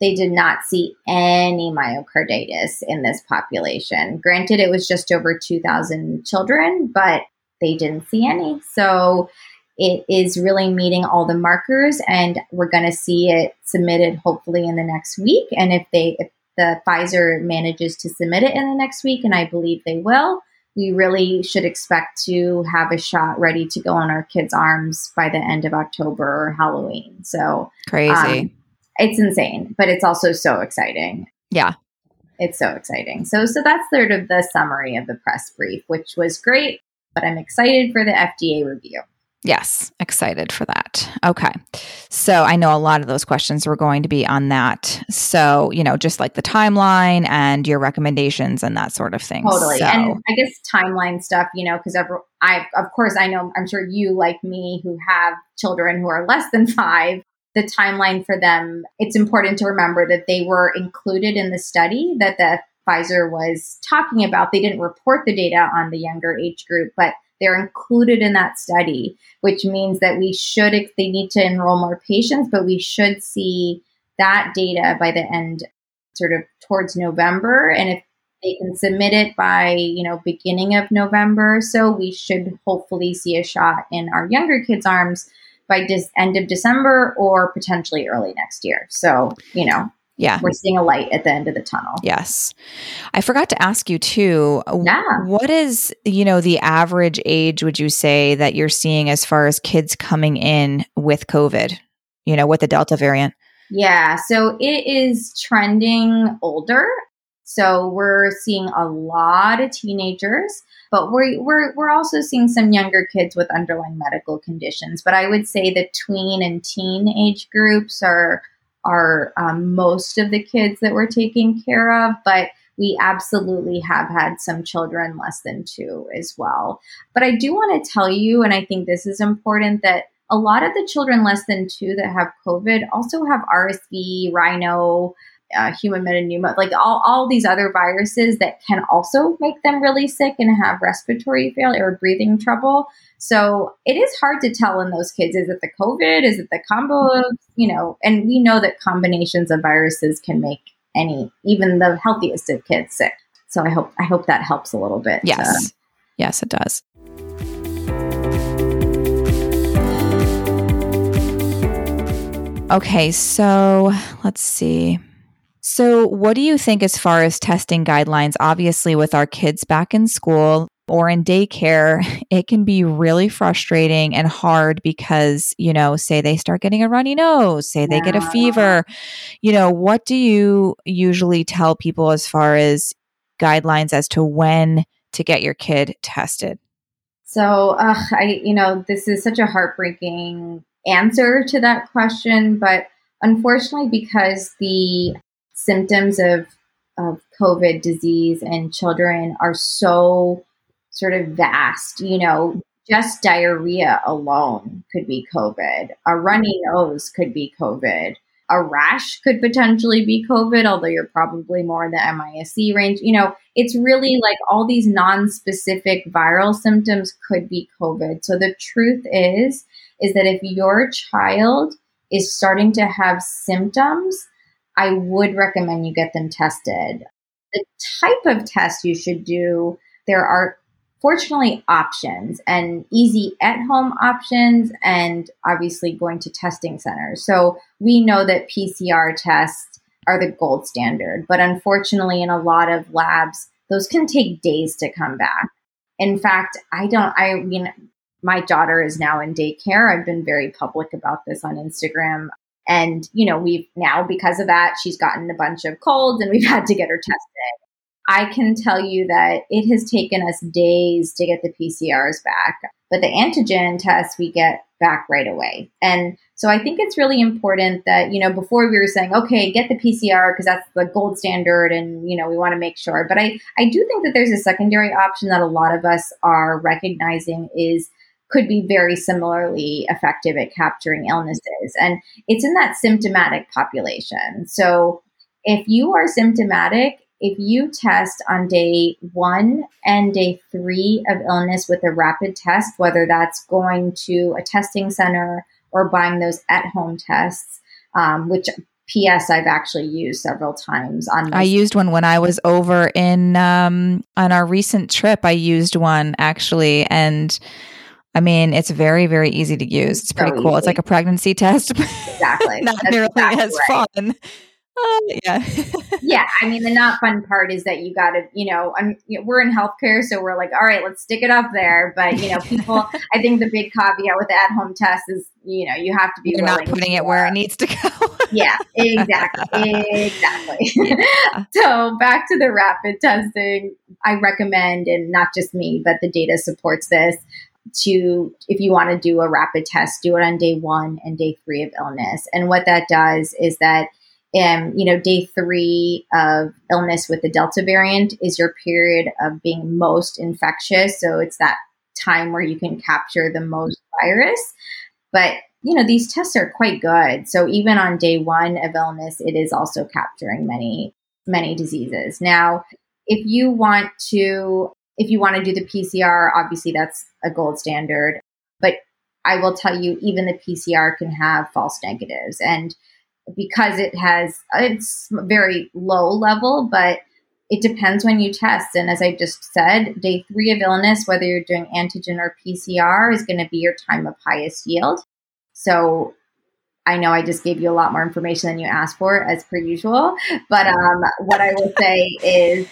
they did not see any myocarditis in this population. Granted, it was just over 2,000 children, but they didn't see any. So it is really meeting all the markers, and we're going to see it submitted hopefully in the next week. And if they, if the Pfizer manages to submit it in the next week, and I believe they will, we really should expect to have a shot ready to go on our kids' arms by the end of October or Halloween. So crazy. Um, it's insane, but it's also so exciting. Yeah. It's so exciting. So so that's sort of the summary of the press brief, which was great, but I'm excited for the FDA review. Yes, excited for that. Okay. So I know a lot of those questions were going to be on that. So, you know, just like the timeline and your recommendations and that sort of thing. Totally. So. And I guess timeline stuff, you know, because I, of course, I know, I'm sure you, like me, who have children who are less than five, the timeline for them, it's important to remember that they were included in the study that the Pfizer was talking about. They didn't report the data on the younger age group, but they're included in that study, which means that we should, if they need to enroll more patients, but we should see that data by the end, sort of towards November. And if they can submit it by, you know, beginning of November, so we should hopefully see a shot in our younger kids' arms by dis- end of December or potentially early next year. So, you know, yeah. We're seeing a light at the end of the tunnel. Yes. I forgot to ask you too. Yeah. What is, you know, the average age would you say that you're seeing as far as kids coming in with COVID, you know, with the Delta variant? Yeah. So it is trending older. So we're seeing a lot of teenagers, but we're, we're, we're also seeing some younger kids with underlying medical conditions. But I would say the tween and teen age groups are, are um, most of the kids that we're taking care of. But we absolutely have had some children less than two as well. But I do want to tell you, and I think this is important, that a lot of the children less than two that have COVID also have RSV, rhino, uh, human metapneumovirus, like all, all these other viruses that can also make them really sick and have respiratory failure or breathing trouble. So it is hard to tell in those kids. Is it the COVID? Is it the combo of, you know, and we know that combinations of viruses can make any, even the healthiest of kids sick. So I hope, I hope that helps a little bit. Yes. yes, it does. Okay, so let's see. So, what do you think as far as testing guidelines? Obviously, with our kids back in school or in daycare, it can be really frustrating and hard because, you know, say they start getting a runny nose, say they get a fever. You know, what do you usually tell people as far as guidelines as to when to get your kid tested? So, uh, I, you know, this is such a heartbreaking answer to that question, but unfortunately, because the symptoms of of COVID disease in children are so sort of vast. You know, just diarrhea alone could be COVID. A runny nose could be COVID. A rash could potentially be COVID, although you're probably more in the MISC range. You know, it's really like all these non-specific viral symptoms could be COVID. So the truth is, is that if your child is starting to have symptoms I would recommend you get them tested. The type of test you should do, there are fortunately options and easy at home options, and obviously going to testing centers. So we know that PCR tests are the gold standard, but unfortunately, in a lot of labs, those can take days to come back. In fact, I don't, I mean, my daughter is now in daycare. I've been very public about this on Instagram. And, you know, we've now, because of that, she's gotten a bunch of colds and we've had to get her tested. I can tell you that it has taken us days to get the PCRs back, but the antigen tests we get back right away. And so I think it's really important that, you know, before we were saying, okay, get the PCR because that's the gold standard and, you know, we want to make sure. But I, I do think that there's a secondary option that a lot of us are recognizing is could be very similarly effective at capturing illnesses. And it's in that symptomatic population. So if you are symptomatic, if you test on day one and day three of illness with a rapid test, whether that's going to a testing center or buying those at home tests, um, which PS I've actually used several times on. I used one when I was over in um, on our recent trip. I used one actually, and I mean, it's very, very easy to use. It's pretty so cool. Easy. It's like a pregnancy test. Exactly. not That's nearly exactly as right. fun. Uh, yeah. yeah. I mean, the not fun part is that you got to, you know, I'm, you know, we're in healthcare, so we're like, all right, let's stick it up there. But, you know, people, I think the big caveat with the at home test is, you know, you have to be You're not putting it where it needs to go. yeah, exactly. exactly. Yeah. so back to the rapid testing, I recommend, and not just me, but the data supports this to if you want to do a rapid test, do it on day one and day three of illness. And what that does is that um, you know, day three of illness with the Delta variant is your period of being most infectious. So it's that time where you can capture the most virus. But, you know, these tests are quite good. So even on day one of illness, it is also capturing many, many diseases. Now, if you want to if you want to do the PCR, obviously that's a gold standard. But I will tell you, even the PCR can have false negatives. And because it has, it's very low level, but it depends when you test. And as I just said, day three of illness, whether you're doing antigen or PCR, is going to be your time of highest yield. So I know I just gave you a lot more information than you asked for, as per usual. But um, what I will say is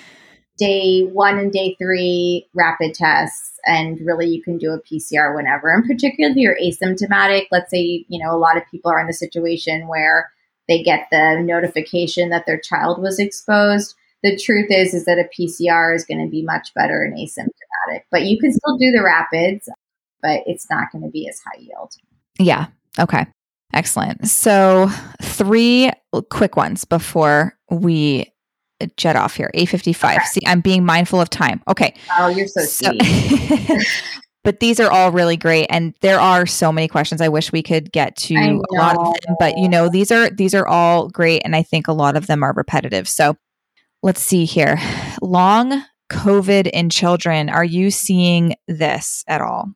day one and day three rapid tests and really you can do a pcr whenever. And particularly if you're asymptomatic let's say you know a lot of people are in the situation where they get the notification that their child was exposed. The truth is is that a pcr is going to be much better in asymptomatic but you can still do the rapids but it's not going to be as high yield. Yeah. Okay. Excellent. So three quick ones before we jet off here. 855. Okay. See, I'm being mindful of time. Okay. Oh, you're so, so sweet. but these are all really great and there are so many questions i wish we could get to a lot of them but you know these are these are all great and i think a lot of them are repetitive so let's see here long covid in children are you seeing this at all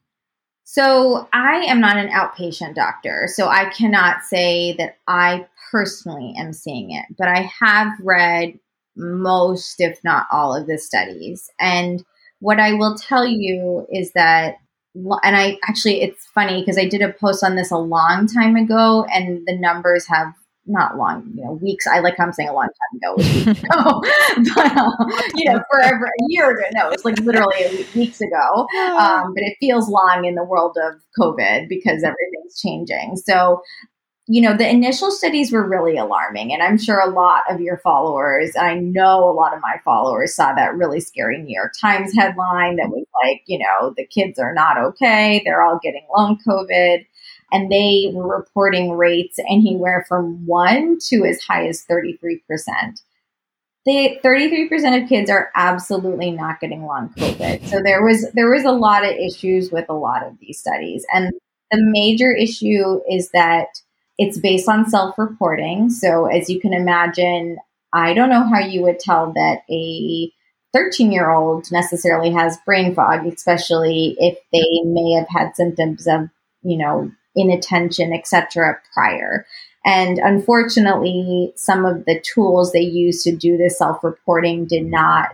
so i am not an outpatient doctor so i cannot say that i personally am seeing it but i have read most if not all of the studies and what I will tell you is that, and I actually, it's funny because I did a post on this a long time ago, and the numbers have not long, you know, weeks. I like I'm saying a long time ago, ago, but uh, you know, forever a year ago. No, it's like literally weeks ago. Um, but it feels long in the world of COVID because everything's changing. So you know, the initial studies were really alarming. And I'm sure a lot of your followers, I know a lot of my followers saw that really scary New York Times headline that was like, you know, the kids are not okay. They're all getting long COVID. And they were reporting rates anywhere from one to as high as 33%. The 33% of kids are absolutely not getting long COVID. So there was there was a lot of issues with a lot of these studies. And the major issue is that it's based on self reporting. So, as you can imagine, I don't know how you would tell that a 13 year old necessarily has brain fog, especially if they may have had symptoms of, you know, inattention, etc. prior. And unfortunately, some of the tools they use to do this self reporting did not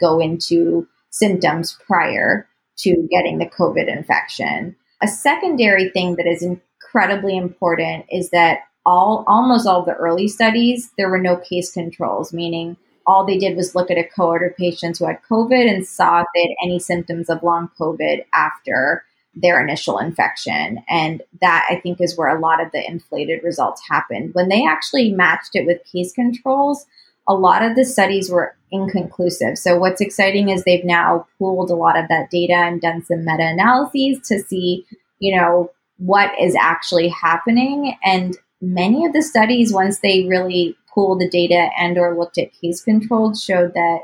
go into symptoms prior to getting the COVID infection. A secondary thing that is incredibly important is that all almost all the early studies there were no case controls, meaning all they did was look at a cohort of patients who had COVID and saw if they had any symptoms of long COVID after their initial infection. And that I think is where a lot of the inflated results happened. When they actually matched it with case controls, a lot of the studies were inconclusive. So what's exciting is they've now pooled a lot of that data and done some meta analyses to see, you know, what is actually happening. And many of the studies, once they really pooled the data and or looked at case controls, showed that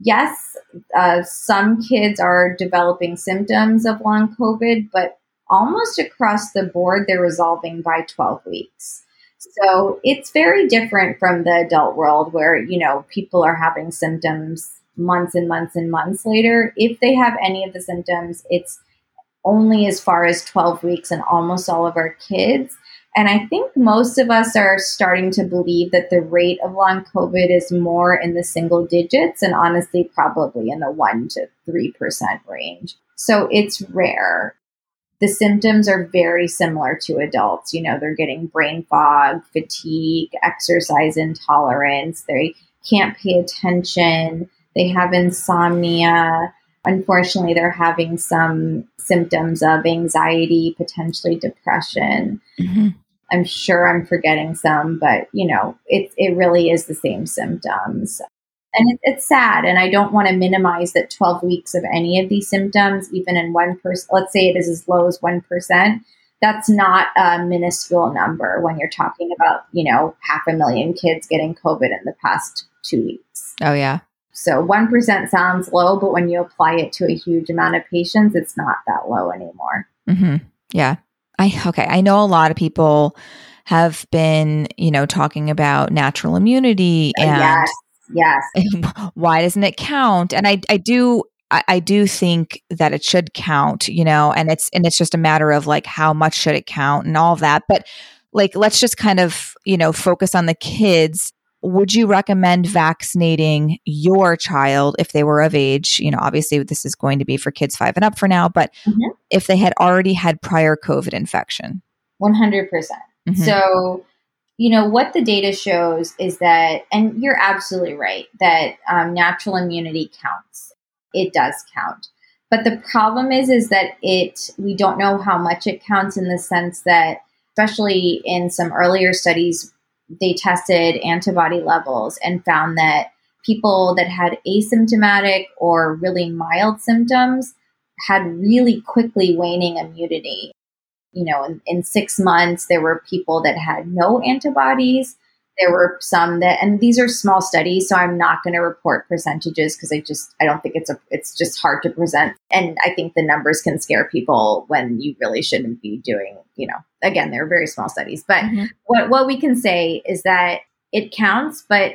yes, uh, some kids are developing symptoms of long COVID, but almost across the board, they're resolving by 12 weeks. So it's very different from the adult world where, you know, people are having symptoms months and months and months later. If they have any of the symptoms, it's only as far as 12 weeks in almost all of our kids. And I think most of us are starting to believe that the rate of long COVID is more in the single digits and honestly, probably in the 1% to 3% range. So it's rare. The symptoms are very similar to adults. You know, they're getting brain fog, fatigue, exercise intolerance, they can't pay attention, they have insomnia unfortunately they're having some symptoms of anxiety, potentially depression. Mm-hmm. I'm sure I'm forgetting some, but you know, it it really is the same symptoms. And it, it's sad, and I don't want to minimize that 12 weeks of any of these symptoms, even in one person. Let's say it is as low as one percent. That's not a minuscule number when you're talking about you know half a million kids getting COVID in the past two weeks. Oh yeah, so 1% sounds low, but when you apply it to a huge amount of patients, it's not that low anymore. Mm-hmm. Yeah. I, okay. I know a lot of people have been, you know, talking about natural immunity uh, and yes, yes. why doesn't it count? And I, I do, I, I do think that it should count, you know, and it's, and it's just a matter of like, how much should it count and all of that. But like, let's just kind of, you know, focus on the kids would you recommend vaccinating your child if they were of age? You know, obviously this is going to be for kids five and up for now, but mm-hmm. if they had already had prior COVID infection? 100%. percent mm hmm So, you know, what the data shows is that, and you're absolutely right, that um, natural immunity counts. It does count. But the problem is, is that it, we don't know how much it counts in the sense that, especially in some earlier studies, they tested antibody levels and found that people that had asymptomatic or really mild symptoms had really quickly waning immunity. You know, in, in, six months, there were people that had no antibodies there were some that and these are small studies so i'm not going to report percentages because i just i don't think it's a it's just hard to present and i think the numbers can scare people when you really shouldn't be doing you know again they're very small studies but mm-hmm. what what we can say is that it counts but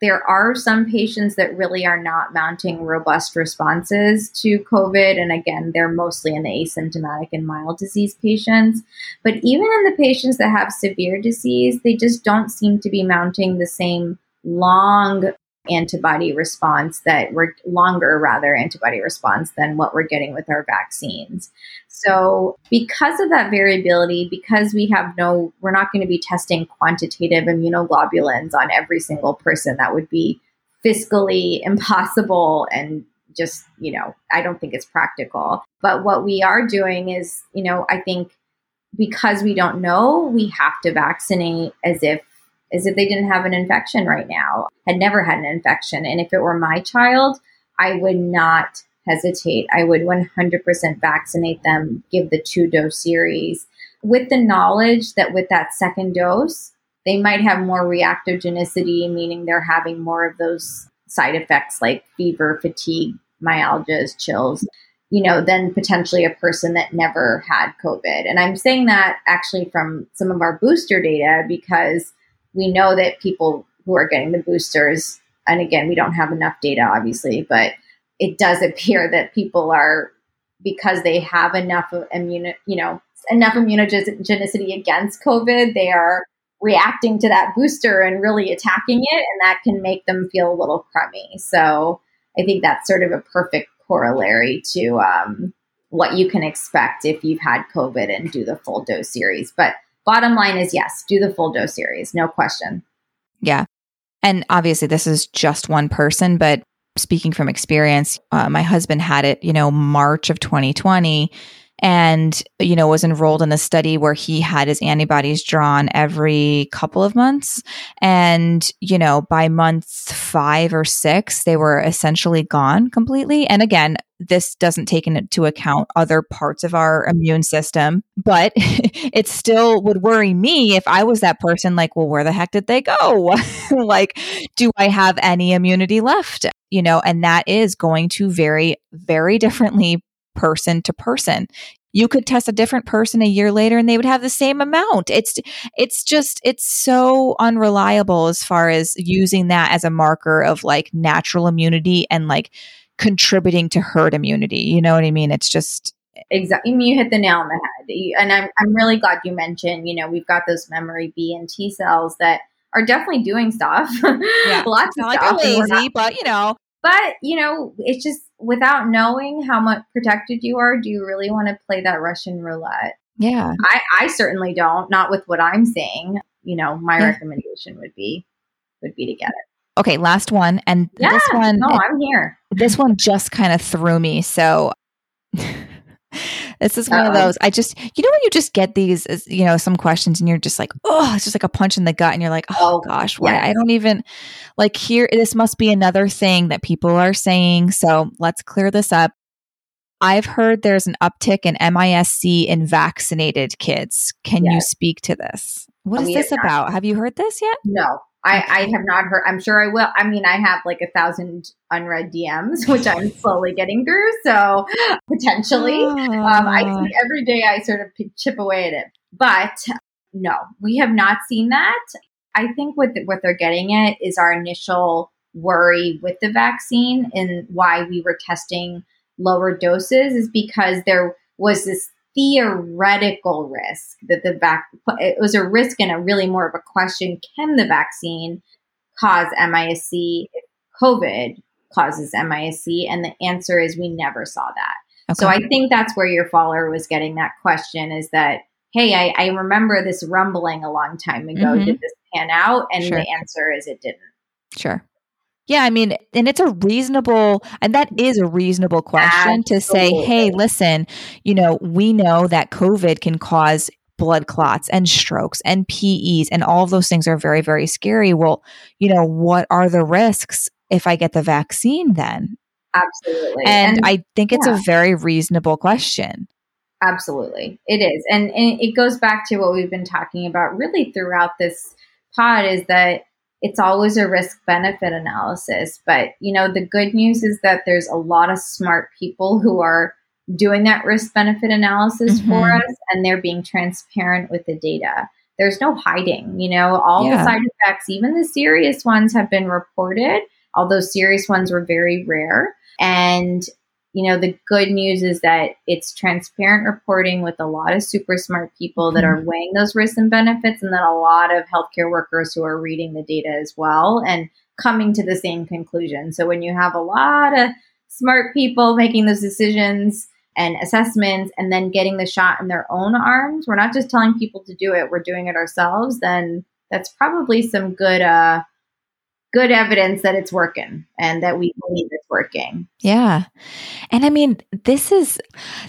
there are some patients that really are not mounting robust responses to COVID. And again, they're mostly in the asymptomatic and mild disease patients. But even in the patients that have severe disease, they just don't seem to be mounting the same long antibody response that we're longer rather antibody response than what we're getting with our vaccines. So because of that variability, because we have no, we're not going to be testing quantitative immunoglobulins on every single person, that would be fiscally impossible and just, you know, I don't think it's practical. But what we are doing is, you know, I think because we don't know, we have to vaccinate as if as if they didn't have an infection right now, had never had an infection. And if it were my child, I would not hesitate. I would 100% vaccinate them, give the two dose series with the knowledge that with that second dose, they might have more reactogenicity, meaning they're having more of those side effects like fever, fatigue, myalgias, chills, you know, than potentially a person that never had COVID. And I'm saying that actually from some of our booster data because we know that people who are getting the boosters, and again, we don't have enough data, obviously, but it does appear that people are because they have enough immune, you know, enough immunogenicity against COVID, they are reacting to that booster and really attacking it, and that can make them feel a little crummy. So I think that's sort of a perfect corollary to um, what you can expect if you've had COVID and do the full dose series. But bottom line is yes, do the full dose series, no question. Yeah. And obviously, this is just one person, but speaking from experience, uh, my husband had it, you know, March of 2020 and you know was enrolled in a study where he had his antibodies drawn every couple of months. And you know by month 5 or 6 they were essentially gone completely. And again this doesn't take into account other parts of our immune system but it still would worry me if i was that person like well where the heck did they go? Like do i have any immunity left? You know and that is going to vary very differently person to person. You could test a different person a year later and they would have the same amount. It's it's just it's so unreliable as far as using that as a marker of like natural immunity and like contributing to herd immunity. You know what I mean? It's just exactly you hit the nail on the head and I'm, I'm really glad you mentioned you know we've got those memory b and t cells that are definitely doing stuff yeah lots of like stuff lazy not, but you know but you know it's just without knowing how much protected you are, do you really want to play that Russian roulette? Yeah. I, I certainly don't, not with what I'm saying. You know, my yeah. recommendation would be would be to get it. Okay, last one. And yeah, this one No, I'm here. This one just kind of threw me. So this is one Uh-oh. of those. I just, you know, when you just get these, you know, some questions and you're just like, oh, it's just like a punch in the gut. And you're like, oh, oh gosh, why? I don't even like here. This must be another thing that people are saying. So let's clear this up. I've heard there's an uptick in MISC in vaccinated kids. Can yes. you speak to this? What is this about? Have you heard this yet? No, I, I have not heard. I'm sure I will. I mean, I have like a thousand unread DMs, which I'm slowly getting through. So potentially, um, I see ah. every day. I sort of chip away at it, but no, we have not seen that. I think what the, what they're getting at is our initial worry with the vaccine and why we were testing lower doses is because there was this theoretical risk that the vac it was a risk and a really more of a question can the vaccine cause MISC if COVID causes MISC and the answer is we never saw that. Okay. So I think that's where your follower was getting that question is that hey I, I remember this rumbling a long time ago mm-hmm. did this pan out and sure. the answer is it didn't. Sure. Yeah, I mean, and it's a reasonable, and that is a reasonable question Absolutely. to say, hey, listen, you know, we know that COVID can cause blood clots and strokes and PEs, and all of those things are very, very scary. Well, you know, what are the risks if I get the vaccine then? Absolutely. And, and I think it's yeah. a very reasonable question. Absolutely. It is. And, and it goes back to what we've been talking about really throughout this pod is that it's always a risk benefit analysis. But, you know, the good news is that there's a lot of smart people who are doing that risk benefit analysis mm-hmm. for us and they're being transparent with the data. There's no hiding, you know, all yeah. the side effects, even the serious ones have been reported, although serious ones were very rare. And you know, the good news is that it's transparent reporting with a lot of super smart people that are mm-hmm. weighing those risks and benefits, and then a lot of healthcare workers who are reading the data as well and coming to the same conclusion. So when you have a lot of smart people making those decisions and assessments and then getting the shot in their own arms, we're not just telling people to do it, we're doing it ourselves, then that's probably some good uh good evidence that it's working and that we believe it's working. Yeah. And I mean, this is,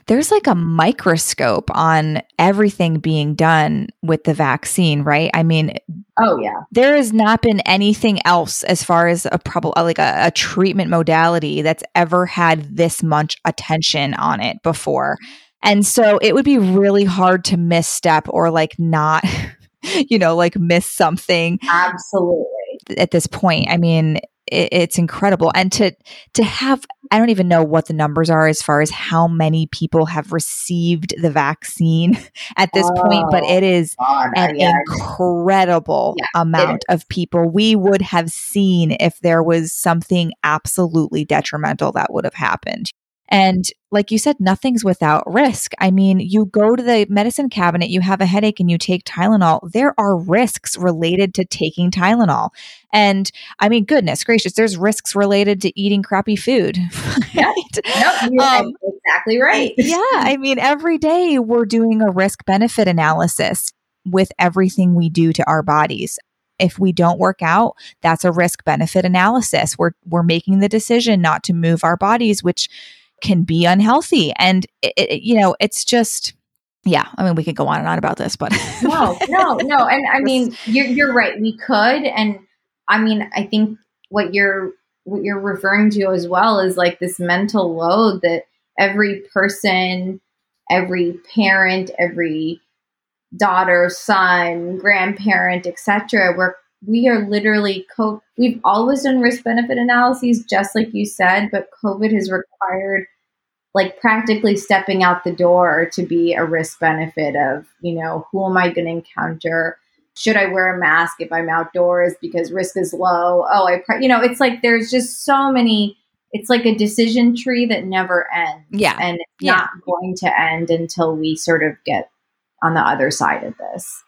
there's like a microscope on everything being done with the vaccine, right? I mean, oh, yeah. There has not been anything else as far as a probably uh, like a, a treatment modality that's ever had this much attention on it before. And so it would be really hard to misstep or like not, you know, like miss something. Absolutely at this point. I mean, it, it's incredible, and to to have I don't even know what the numbers are as far as how many people have received the vaccine at this oh, point, but it is God, an incredible amount of people we would have seen if there was something absolutely detrimental that would have happened. And like you said, nothing's without risk. I mean, you go to the medicine cabinet, you have a headache and you take Tylenol. There are risks related to taking Tylenol. And I mean, goodness gracious, there's risks related to eating crappy food. right? Yep, you're um, exactly right. yeah. I mean, every day we're doing a risk benefit analysis with everything we do to our bodies if we don't work out that's a risk benefit analysis we're we're making the decision not to move our bodies which can be unhealthy. And, it, it, you know, it's just, yeah, I mean, we could go on and on about this, but no, no, no. And I mean, you're, you're right. We could. And I mean, I think what you're, what you're referring to as well is like this mental load that every person, every parent, every daughter, son, grandparent, etc. We're we are literally co- we've always done risk benefit analyses just like you said but covid has required like practically stepping out the door to be a risk benefit of you know who am i going to encounter? Should i wear a mask if i'm outdoors because risk is low? Oh i you know it's like there's just so many it's like a decision tree that never ends. Yeah. And it's yeah. not going to end until we sort of get on the other side of this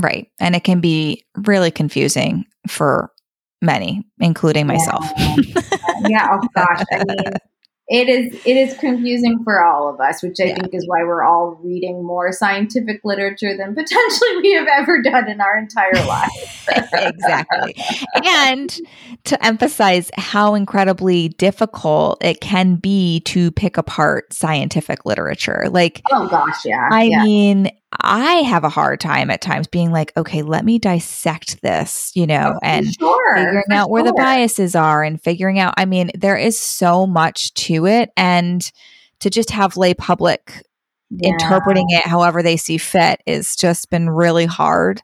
Right. And it can be really confusing for many, including myself. Yeah. yeah. Oh gosh. I mean, it is it is confusing for all of us, which I yeah. think is why we're all reading more scientific literature than potentially we have ever done in our entire lives. Exactly. And to emphasize how incredibly difficult it can be to pick apart scientific literature. Like Oh gosh, yeah. I yeah. mean, I have a hard time at times being like, okay, let me dissect this, you know, oh, and sure, figuring out where the biases are and figuring out. I mean, there is so much to it. And to just have lay public yeah. interpreting it however they see fit is just been really hard.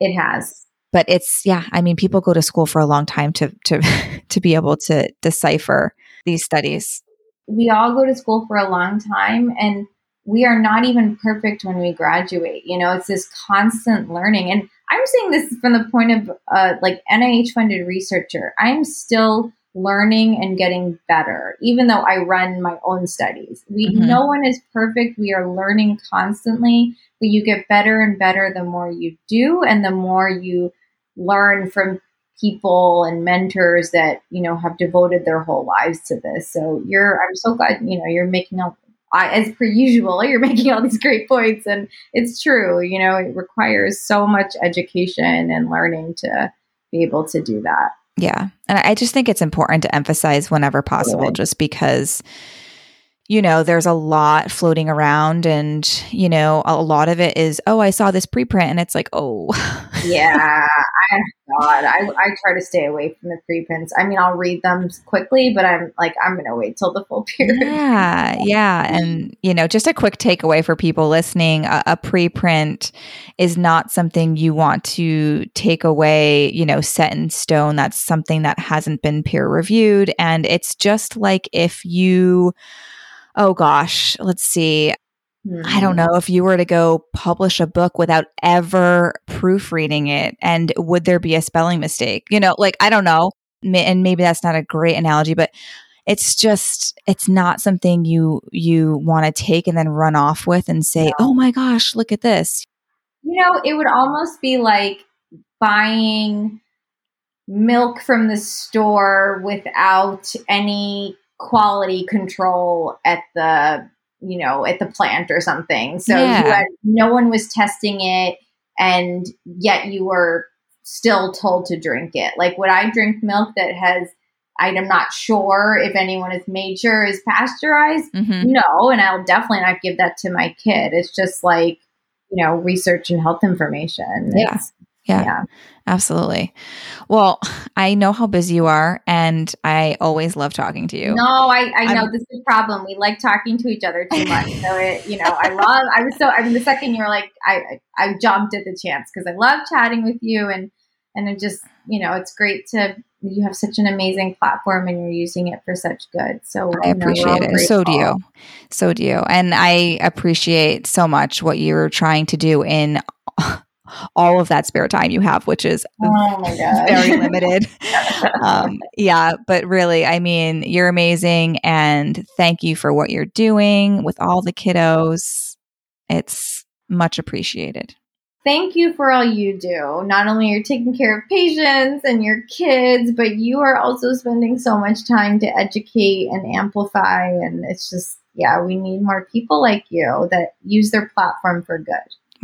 It has. But it's yeah, I mean people go to school for a long time to to to be able to decipher these studies. We all go to school for a long time and we are not even perfect when we graduate. You know, it's this constant learning. And I'm saying this from the point of uh, like NIH funded researcher. I'm still learning and getting better, even though I run my own studies. We mm-hmm. no one is perfect. We are learning constantly, but you get better and better the more you do, and the more you learn from people and mentors that you know have devoted their whole lives to this. So you're, I'm so glad you know you're making a I, as per usual, you're making all these great points, and it's true. You know, it requires so much education and learning to be able to do that. Yeah, and I just think it's important to emphasize whenever possible, just because you know, there's a lot floating around, and, you know, a lot of it is, oh, I saw this preprint, and it's like, oh. yeah. I, God, I, I try to stay away from the preprints. I mean, I'll read them quickly, but I'm like, I'm going to wait till the full period. Yeah. Yeah. And, you know, just a quick takeaway for people listening a, a preprint is not something you want to take away, you know, set in stone. That's something that hasn't been peer reviewed. And it's just like if you, oh gosh, let's see. I don't hmm. know if you were to go publish a book without ever proofreading it and would there be a spelling mistake? You know, like I don't know. And maybe that's not a great analogy, but it's just it's not something you you want to take and then run off with and say, "Oh my gosh, look at this." You know, it would almost be like buying milk from the store without any quality control at the you know at the plant or something. So yeah. had, no one was testing it and yet you were still told to drink it. Like would i drink milk that has i'm not sure if anyone has made sure is pasteurized? Mm-hmm. no and i'll definitely not give that to my kid. It's just like you know research and health information. Yeah. It's, yeah, yeah, absolutely. Well, I know how busy you are, and I always love talking to you. No, I, I know this is a problem. We like talking to each other too much. So it, you know, I love. I was so. I mean, the second you're like, I, I jumped at the chance because I love chatting with you, and and it just, you know, it's great to. You have such an amazing platform, and you're using it for such good. So I appreciate it. So do you. So do you. And I appreciate so much what you're trying to do in all of that spare time you have, which is oh very limited. um, yeah, but really, I mean, you're amazing. And thank you for what you're doing with all the kiddos. It's much appreciated. Thank you for all you do. Not only you're you taking care of patients and your kids, but you are also spending so much time to educate and amplify. And it's just, yeah, we need more people like you that use their platform for good.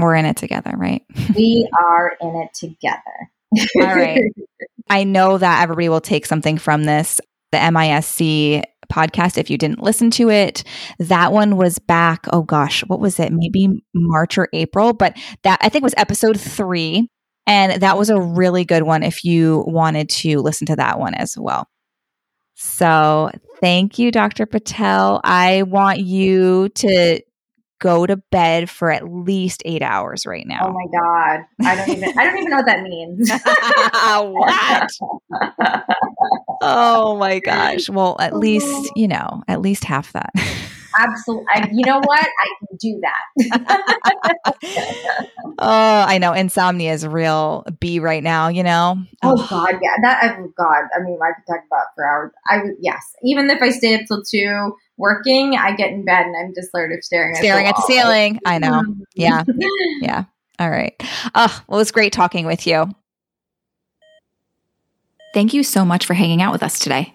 We're in it together, right? we are in it together. All right. I know that everybody will take something from this. The MIS-C podcast, if you didn't listen to it, that one was back, oh gosh, what was it? Maybe March or April, but that I think was episode three. And that was a really good one if you wanted to listen to that one as well. So thank you, Dr. Patel. I want you to go to bed for at least eight hours right now. Oh my god, I don't even I don't even know what that means. what? oh my gosh. Well, at least oh. you know, at least half that. Absolutely. I, you know what? I can do that. oh, I know. Insomnia is a real B right now, you know? Oh, oh, God. Yeah. That, oh, God. I mean, I could talk about for hours. I would, yes. Even if I stay up till two working, I get in bed and I'm just sort of staring at staring the at the ceiling. I know. Mm-hmm. Yeah. yeah. All right. Oh, well, it was great talking with you. Thank you so much for hanging out with us today.